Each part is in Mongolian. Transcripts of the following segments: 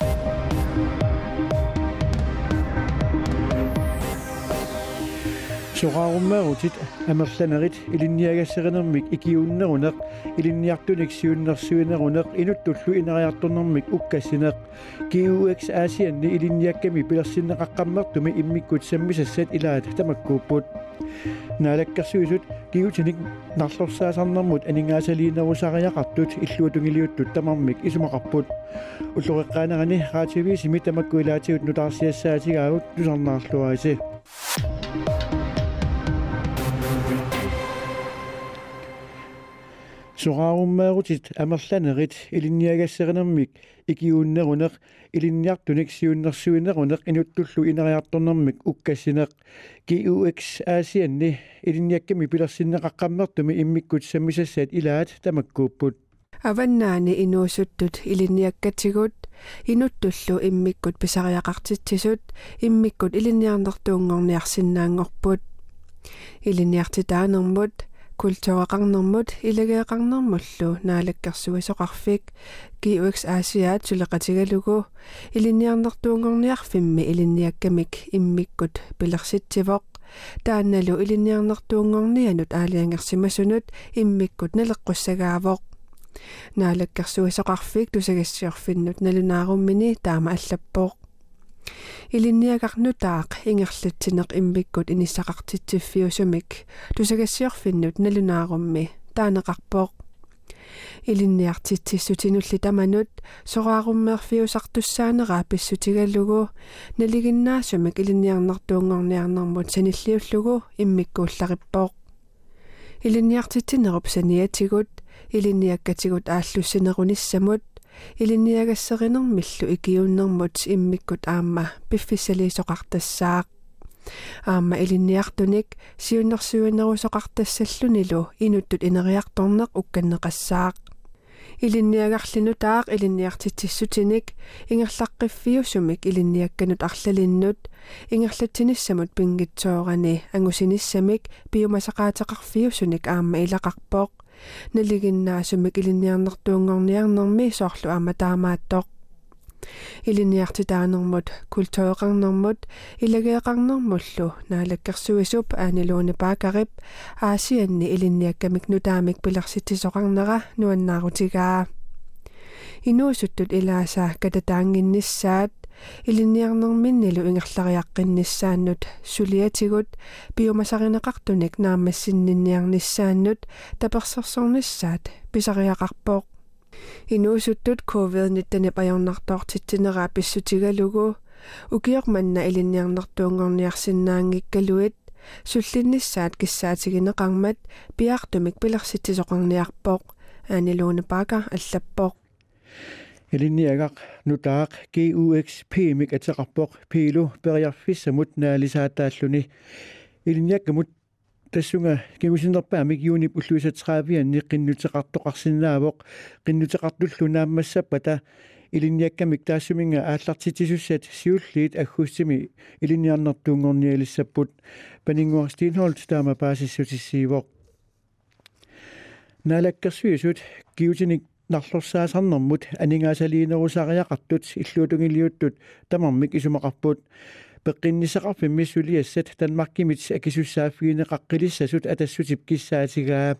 you soqaarummaarutит амерланерит илинниагассеринермик икиуннерунеq илинниартуник сиуннерсуинерунеq инуттуллу инериарторнэрмик уккассинеq GUX аасианни илинниакками пилерсиннеқаққаммертуми иммиккут саммисассат илаат тамаккууппут наалаккарсуисут киутиник нарлорсаасарнэрмут анингаасалиинерусариақартут иллуутунгилиуттут тамармик исумақарпут уллуреққаанерани раативисими тамаккуилаатигут нутаарсиассаатигаагут тусарнаарлуаиси soqaarummaarutит амерланерит илинниагассеринэрмик икиууннерунеq илинниартуник сиуннэрсуинерунеq инуттуллу инериарторнэрмик уккассинеq GUX аасианни илинниакками пилерсиннеқаққаммертуми иммиккут саммисассаат илаат тамаккууппут. Аваннаани инуусуттут илинниаккатигут инуттуллу иммиккут писариақартитсисут иммиккут илинниарнертуунгорниарсинаангорпут илинниартитаанермут kultuaqarnermut ilegeeqarnermullu naalakkersuisoqarfik GUX Asiaat suleqatigalugu ilinniarnertuungorniarfimmi ilinniakkamik immikkut. Pilersitsivoq таанналу илинниарнертуунгорнианут аалиангерсимасунут иммиккут налеққуссагаавоқ наалаккерсуисоқарфик тусагассиорфиннут налунааруммини таама аллаппооқ илинниагаарнутаақ ингерлатсинеқ иммиккут иниссақартитсиффиусумик тусагассиорфиннут налунаарумми таанеқарпооқ илинниартитсиссутинулли таманут сорааруммеерфиусартуссаанераа писсутигаллугу налигиннаасумик илинниарнартуунгорниарнэрмут саниллиуллугу иммиккууллариппооқ илинниартитсинеруп саниатигут илинниаккатигут ааллуссинеруниссамут илинниагассеринермиллу икиуннэрмут иммиккут аама пиффиссалиисоқартассаақ аама илинниартуник сиуннэрсуинерусоқартассаллунилу инуттут инериарторнеқ укканнеқассаақ илинниагарлину таақ илинниартитсиссутиник ингерлаққиффиусумик илинниакканут арлалиннут ингерлатсиниссамут пингитсоорани ангусиниссамик пиумасақаатеқарфиусуник аама илақарпооқ налигиннаасумик илинниарнертуунгорниарнэрми соорлу аама таамааттоқ илинниартитаанермут культуеқарнэрмут илагеэқарнэрмуллу наалаккерсуисуп аанилууни паакарип аасианни илинниаккамик нутаамик пилерситсисоқарнера нуаннаарутигаа инуусуттут илаасаа кататаангинниссаат илинниарнэрминнилу ингерлариаққиннissaannут сулиатигут биомасаринеқартуник наамассиннинниарнissaannут таперсерсорнissaат писариақарпооқ инуусуттут covid-19 паярнартоортитсинераа писсутигалугу. Укиорманна илинниарнертуунгорниарсинаангиккалуит суллиннissaат киссаатигинеқармат пиартумик пилерситсисоқарниарпооқ аанилууна пака аллаппооқ илинниагақ нутаақ GUX PMIC атеқарпоқ пилу периарфиссамут наалисаатааллуни илинниаккамут тассунга кигусинерпаамик юунип уллуисатраавианни қиннутеқартоқарсинаавоқ қиннутеқартуллу нааммассаппата илинниаккамик таассуминга ааллартитисуссат сиуллиит аггуссими илинниарнертуунгорниалиссаппут панингуар стинхолт таама паасиссутиссиивоқ налаккерсуисут киутиник нарлорсаасарнэрмут анингаасалиинерусариақартут иллуутунгилиуттут тамармик исумақарпут пеққиннисақарфим миссулиассат танмаркимит акисуссааффигинеқаққилиссасут атассутип киссаатигаа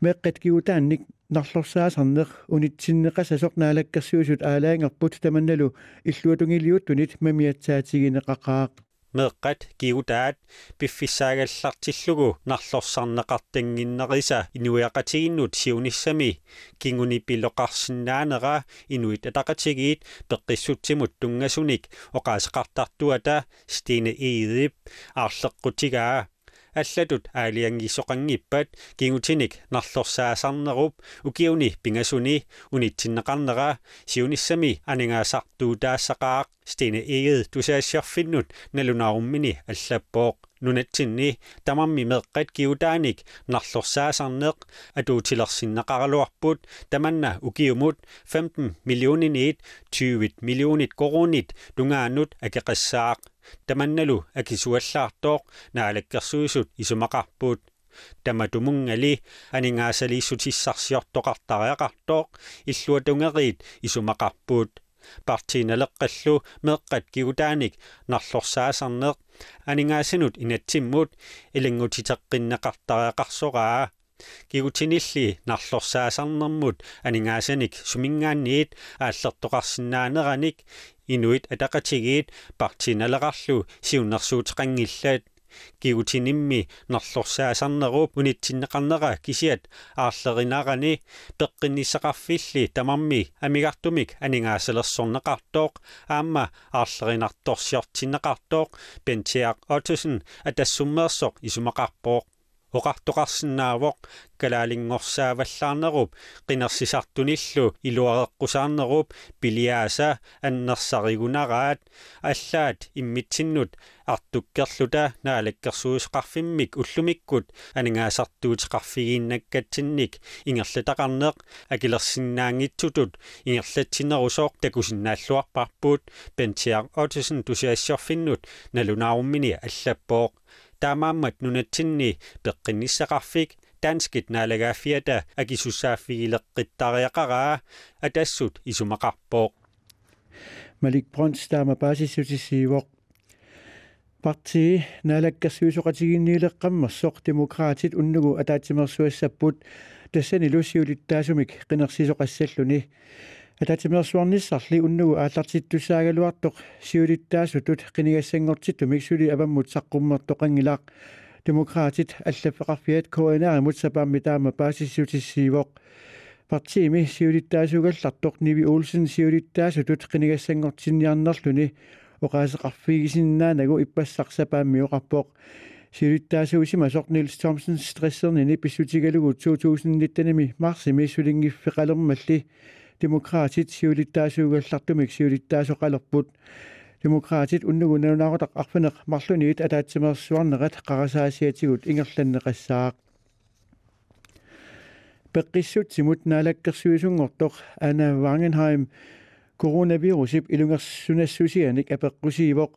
меққат киутаанник нарлорсаасарнеқ унитсиннеқасасоқ наалаккерсуусут аалаангерпут таманналу иллуутунгилиуттунит мамиатсаатигинеқақаақ meqqat kiutaat piffissaagallartillugu narlorsarneqartanginnerisa inuiaqatiginnut siunissami kinguni piloqarsinnaanera inuit ataqatigiit peqqissutsimut tungasunik oqaasqartartuata stine iidip arleqqutigaa аллатут аалиангиссоқангиппат кигутиник нарлорсаасарнеруп укиуни пингасуни унитсиннеқарнера сиуниссами анингаасартуутаассақаақ стине егед тусаассиарфиннут налунааруммини аллаппооқ нунатсинни тамамми меққат киутааник нарлорсаасарнеқ атуутилерсиннеқаралуарпут таманна укиумут 15 миллионинит 20 миллионит коронит тунгаанут акеқассаақ таманналу акисуаллаартооқ наалаккерсуисут исумақарпут таматумунgali анингаасалииссутиссарсиортоқартариақартооқ иллуатунгериит исумақарпут партииналеққаллу меэққат кигутааник нарлорсаасарнеқ анингаасанут инатсиммут илангутитеққиннеқартариақарсораа кигутинилли нарлорсаасарнэрмут анингаасаник сумингаанниит ааллертоқарсинаанераник инуит атақатигиит партииналеқарлу сиуннэрсуутеқангиллаат кигутинимми нарлорсаасарнеруп унитсиннеқарнера кисиат аарлеринарани пеққинниссақарфилли тамарми амигартумик анингаасалерсорнеқартооқ аама аарлеринарторсиортиннеқартооқ пентиақ отусен атассуммеерсоқ исумақарпооқ оқартоқарсинаавоқ калаалингорсааваллаарнеруп қинерсисартуниллу илуареққусаарнеруп пилиааса аннерсаригунараат аллаат иммитсиннут артуккерлута наалаккерсуусеқарфиммик уллумиккут анингаасартуутеқарфигииннаккатсинник ингерлатақарнеқ акилерсиннаангитсутут ингерлатсинерусооқ такусиннааллуарпарпуут пентиар отисен тусиассорфиннут налунааруммини аллаппооқ таамааммат нунатсинни пеққинниссақарфик таанскит наалагааффиата акисуссааффигилеққиттариақараа атассут исумақарпооқ малик бронс таама паасиссутиссиивоқ парти наалаккерсуисоқатигинниилеққаммерсоқ демократит уннугу атаатсимерсуассаппут тассани лусиулиттаасумик қинерсисоқассаллуни ататимерсуарниссарли уннугу ааллартиттусаагалуартоқ сиулиттаасутут қинигассангортитту миксули аваммут саққуммертоқангилаақ демократит аллаффеқарфиат коэнааримут сапаамми таама паасиссутиссиивоқ партиими сиулиттаасугаллартоқ ниви уулсен сиулиттаасутут қинигассангортинниарнерлүни оқаасеқарфигисиннаанагу иппассарсапааммиоқарпоқ сиулиттаасуусима сорнилс томсон стрессернини писсутигалугу 2019 марсими сулингиффеқалермалли demokraatit siulittaasuugallartumik siulittaasoqalerput demokraatit unnugunarunaarutaq arpaneq marluniit ataatsimersuarneret qarasaasiatigut ingerlanneqassaaq. Peqqissutsimut naalakkersuisungortoq Anna Wangenheim koronavirusip ilungersunassusianik apeqqusiivoq.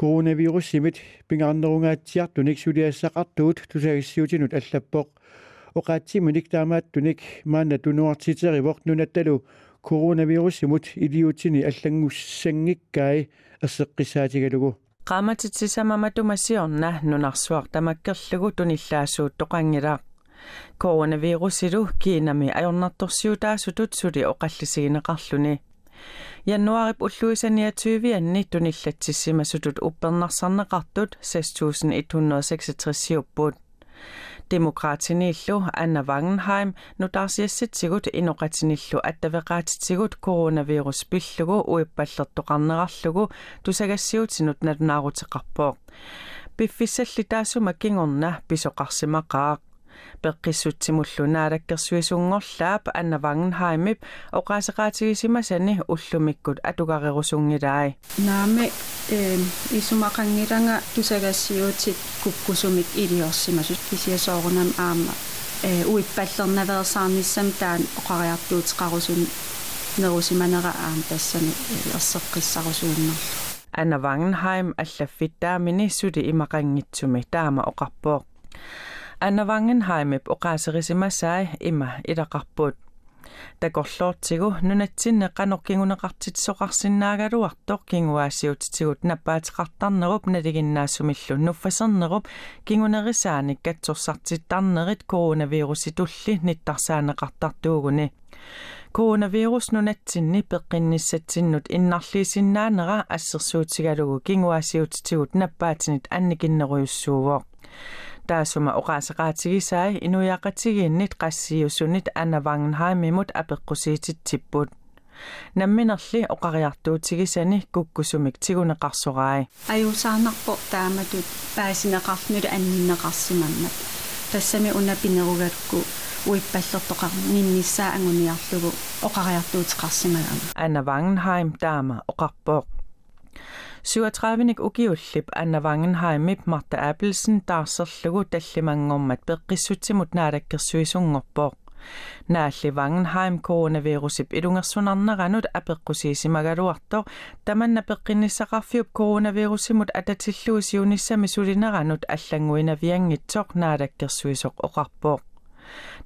Koronavirussimit pingaarnerungaatsiartunik suliassaqartuut tusagissiutinut allappoq оқаатсимуник таамааттуник маана тунуартитеривоқ нунатталу коронавирусимут илиутини аллангуссангиккаи ассеққисаатигалугу qaamatitsisamamatumassiorna nunarsuaq tamakkerlugu tunillaassуут toqangilaaq коронавирусилу киинами ajornartorsiutaasutut suli oqallisigineqarluni. Januarip ulluisaniatuivianni tunillatissimasutut uppernarsarneqartut 6166 siuppuut демократиниллу Анна Вангенхайм нутаарсиассатсигут иноқатиниллу аттавеқаатитсигут коронавирус пиллугу уиппаллертоқарнерарлугу тусагассиутинут налунаарутеқарпоо пиффиссалли таасума кингорна писоқарсимақаақ пеққиссутсимуллу наалаккерсуисунгорлаап анна вангенхаймип оқаасеқаатигисимасани уллумиккут атугарерусунгилаи наами э исумақангиланга тусагассиутит куккусумик илиорсимасут кисиасоорунам аама э уиппаллернаверсаарниссам таан оқариартуутеқарусун нерусиманера аам тассани ерсеққиссарусууннерлу Anna Wangenheim аллаффиттаамини сули имақангитсуми таама оқарпоо Anna Wangenheimip oqaaserisimасаи има илақарпут такорлоортигу нунатсинне каноркигунеқартитсоқарсинаагалуартоқ кингуаассиутитигут наппаатеқартарнеруп налигиннаассумиллу нуффасернеруп кингунерисааник катсорсартиттарнерит коронавируси тулли ниттарсаанеқартартуугуни коронавирус нунатсинни пеққинниссатсиннут иннарлиисиннаанера ассерсуутигалугу кингуаассиутитигут наппаатинит анникиннеруйуссуувоо таасума оқаасеқаатигисаи инуяақатигииннит qassiusunit Anna Wangenheimimut апеққусиититсиппут намминерли оқариартуутигисани куккусумик тигунеқарсораи аюусаарнарпо тааматут паасинеқарнула анниннеқарсимаммат тассами уна пинеругакку уиппаллертоқар нинниссаа ангуниарлугу оқариартуутеқарсимагама Anna Wangenheim таама оқарпоқ 37 ukiullip Anna Wangenheimip Marta Appelsen taarserlugu tallimangormat peqqissutimut naalakkersuisungorpoq Naalli Wangenheim koronavirusip ilungersunarneranut apeqqusiisimagaluartoq tamanna peqqinissaqarfiup koronavirusimut atatilluisiunissami sulineranut allanguinaviangitsoq naalakkersuisoq oqarpoq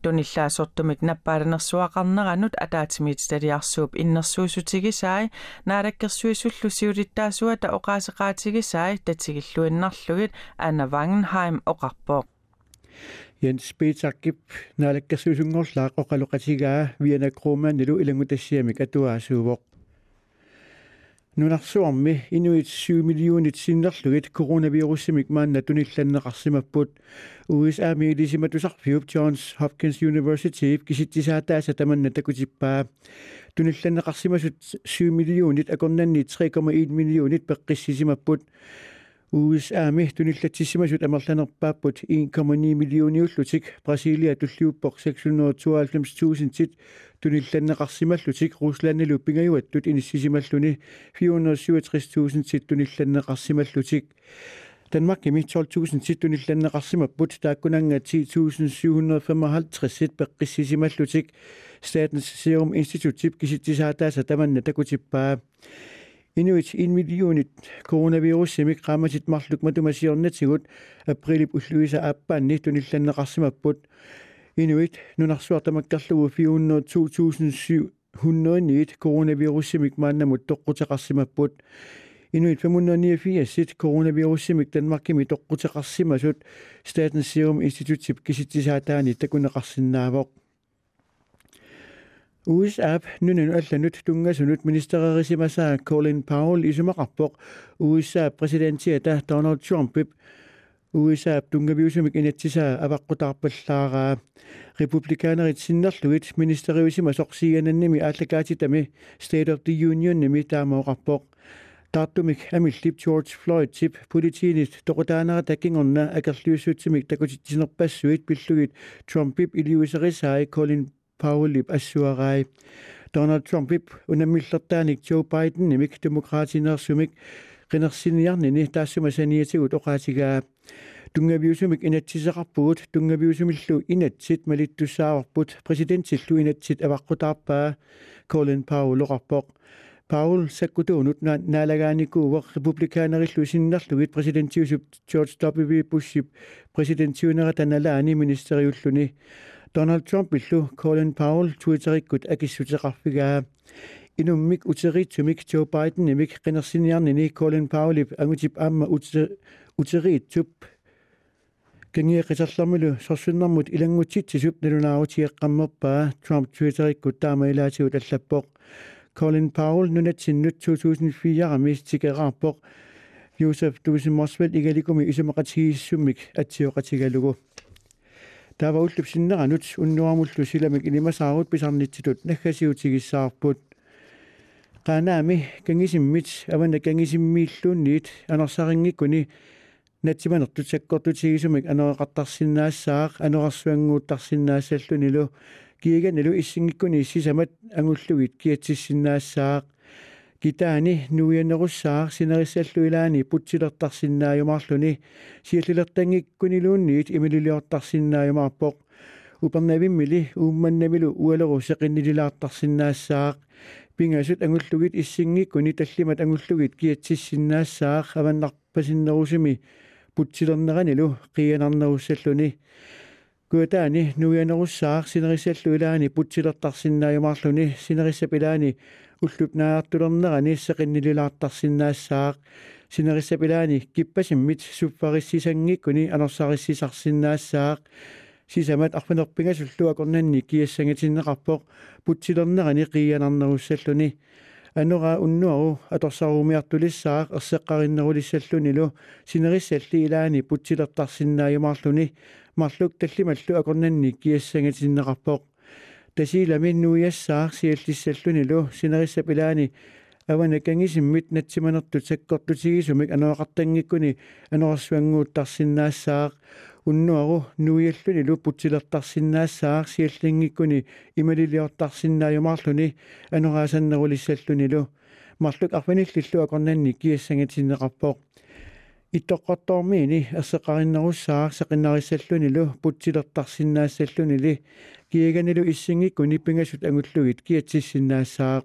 tunillaasortumik nappaalernersuaqarneranut ataatimiit taliarsuup innersuusutigisaai naalakkersuisullusiulittaasua ta oqaaseqaatigisaai tatsigilluinnarlugit Anna Wangenheim oqarpoq Jens Spetsakip naalakkersuisungorlaa oqaluqatigaa Viena Kroma nilu ilangutassiamik atuaasuuvoq нунарсуарми инуит 7 миллионит синнерлугит коронавирусимик маанна тунилланнеқарсимаппут USA милисиматусарфиуп Johns Hopkins University киситтисаатааса таманна такутиппаа тунилланнеқарсимасут 7 миллионит акорнанни 3,1 миллионит пеққиссисимаппут USA-ми туниллатсимасут амерланерпааппут 1,9 миллиониуллутик Брасилия туллиуппоқ 692000 тит тунилланнеқарсималлутик Русланнилу пингаюаттут иниссисималлуни 467000 тит тунилланнеқарсималлутик Danmark ими 12000 тит тунилланнеқарсимаппут тааккунанга 10755 пеққиссисималлутик Statens Serum Institute тип киситтисаатааса таманна такутиппаа Inuit 1 millionit coronavirussimik qamasit marluk matumasiornatigut aprilip ulluisa aappaanni tunillanneqarsimapput Inuit nunarsuartamakkarlugu 402.700 coronavirussimik maannamut toqqutaqarsimapput Inuit 589 coronavirussimik Danmarkimi toqqutaqarsimasut Statens Serum Institute kisittisaataani takuneqarsinnaavoq USA nunun allanut tungasunut ministererisimasa Colin Powell isumaqarpoq USA presidentiata Donald Trump USA tungaviusumik inatsisaa avaqqutaarpallaaraa republikanerit sinnerlugit ministeriusimasoq siganannimi ааллакаатитами State of the Union ними таамаоqarpoq таартумик амиллип George Floyd тип политиинит тоқутаанера такингорна акерлиуссуутсимик такутитсинерпассуит пиллугит Trump-ип илиусерисаи Colin Paulip assuarai Donald Trumpip unamillertaanik Joe Biden imik demokraatinersumik qinersiniarnini taassumasaniatigut oqaatigaa tungaviusumik inatsiseqarpugut tungaviusumillu inatsit malittussaavarput presidentillu inatsit avaqqutaarpaa Colin Powell oqarpoq Powell sakkutuunut naalagaanikuuweq republikaanerillu sinnerlugit presidentiusup George W. Buship presidentiunera tanalaani ministeriulluni. Donald Trump illu Colin Powell Twitterikkut akissutеqarfigaa inummik uteriitsumik Joe Biden nimik qinersiniarnini Colin Powellip angutip aamma uteriitsup кангиэқисарлэрмулу сорсуннэрмут илангутситсисуп налунаарутиэққаммерпаа Trump Twitterikkut таама илаатигут аллаппоқ Colin Powell нунатсиннут 2004-ами тикераарпоқ Joseph Dusimoswell игаликуми исумақатигииссуммик атсиоқатигалугу таава уллуп синнеранут уннуармуллу силамик илимасаарут писарнитситут наггасиутигиссаарпут qanaami kangisimмит авана кангисиммииллуунниит анерсарингиккуни натсиманертут саккортутигисумик анеқартарсинаассаақ анерарсуангууттарсинаассаллунилу кииганилу иссингиккуни иссисамат ангуллугит киатсиссинаассаақ китаани нуианеруссаар синериссаллуилаани путсилертарсиннааюмарлуни сиаллилертангиккунилуунниит имилилиортарсиннааюмаарпоқ упернавиммили уумманнамилу уалеру сеқиннилилаартарсиннаассаақ пингасут ангуллугит иссингиккуни таллимат ангуллугит киатсиссиннаассаақ аваннарпасиннерусими путсилернеранилу қиянарнеруссаллуни куатаани нуианеруссаар синериссаллуилаани путсилертарсиннааюмарлуни синериссапилаани уллупнаартулернерани сеқиннилилаартарсинаассаақ синериссапилаани киппасиммит суффариссисангиккуни анерсариссисарсинаассаақ сисамат арфинерпингасуллуа корнанни киассангатиннеқарпоқ путсилернерани қиянарнеруссаллуни анура уннуару аторсарумиартулиссаақ ерсеққариннерулиссаллунилу синериссалли илаани путсилертарсиннааюмаарлуни марлук таллималлу акорнанни киассангатиннеқарпоқ тасилами нуиассаар сиаллиссаллунилу синериссапилаани авана кангисиммит натсиманертут саккортутигисумик ануақартангиккуни ануарсуангууттарсинаассаақ уннуару нуиаллунилу путсилертарсинаассаақ сиаллингиккуни ималилиортарсиннааюмаарлуни анураасаннерулиссаллунилу марлук арфаниллиллу акорнанни киассангатиннеқарпоқ иттоққартормиини ассеқариннеруссаақ сеқиннариссаллунилу путсилертарсинаассаллунили киаганилу иссингиккуни пингасут ангуллугит киатсиссинаассаақ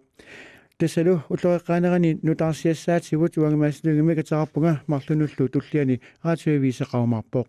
тасалу уллориққаанерани нутаарсиассаатигут уангамааслугимика тараппунга марлунуллу туллиани. Раатиовисеқарумарпоқ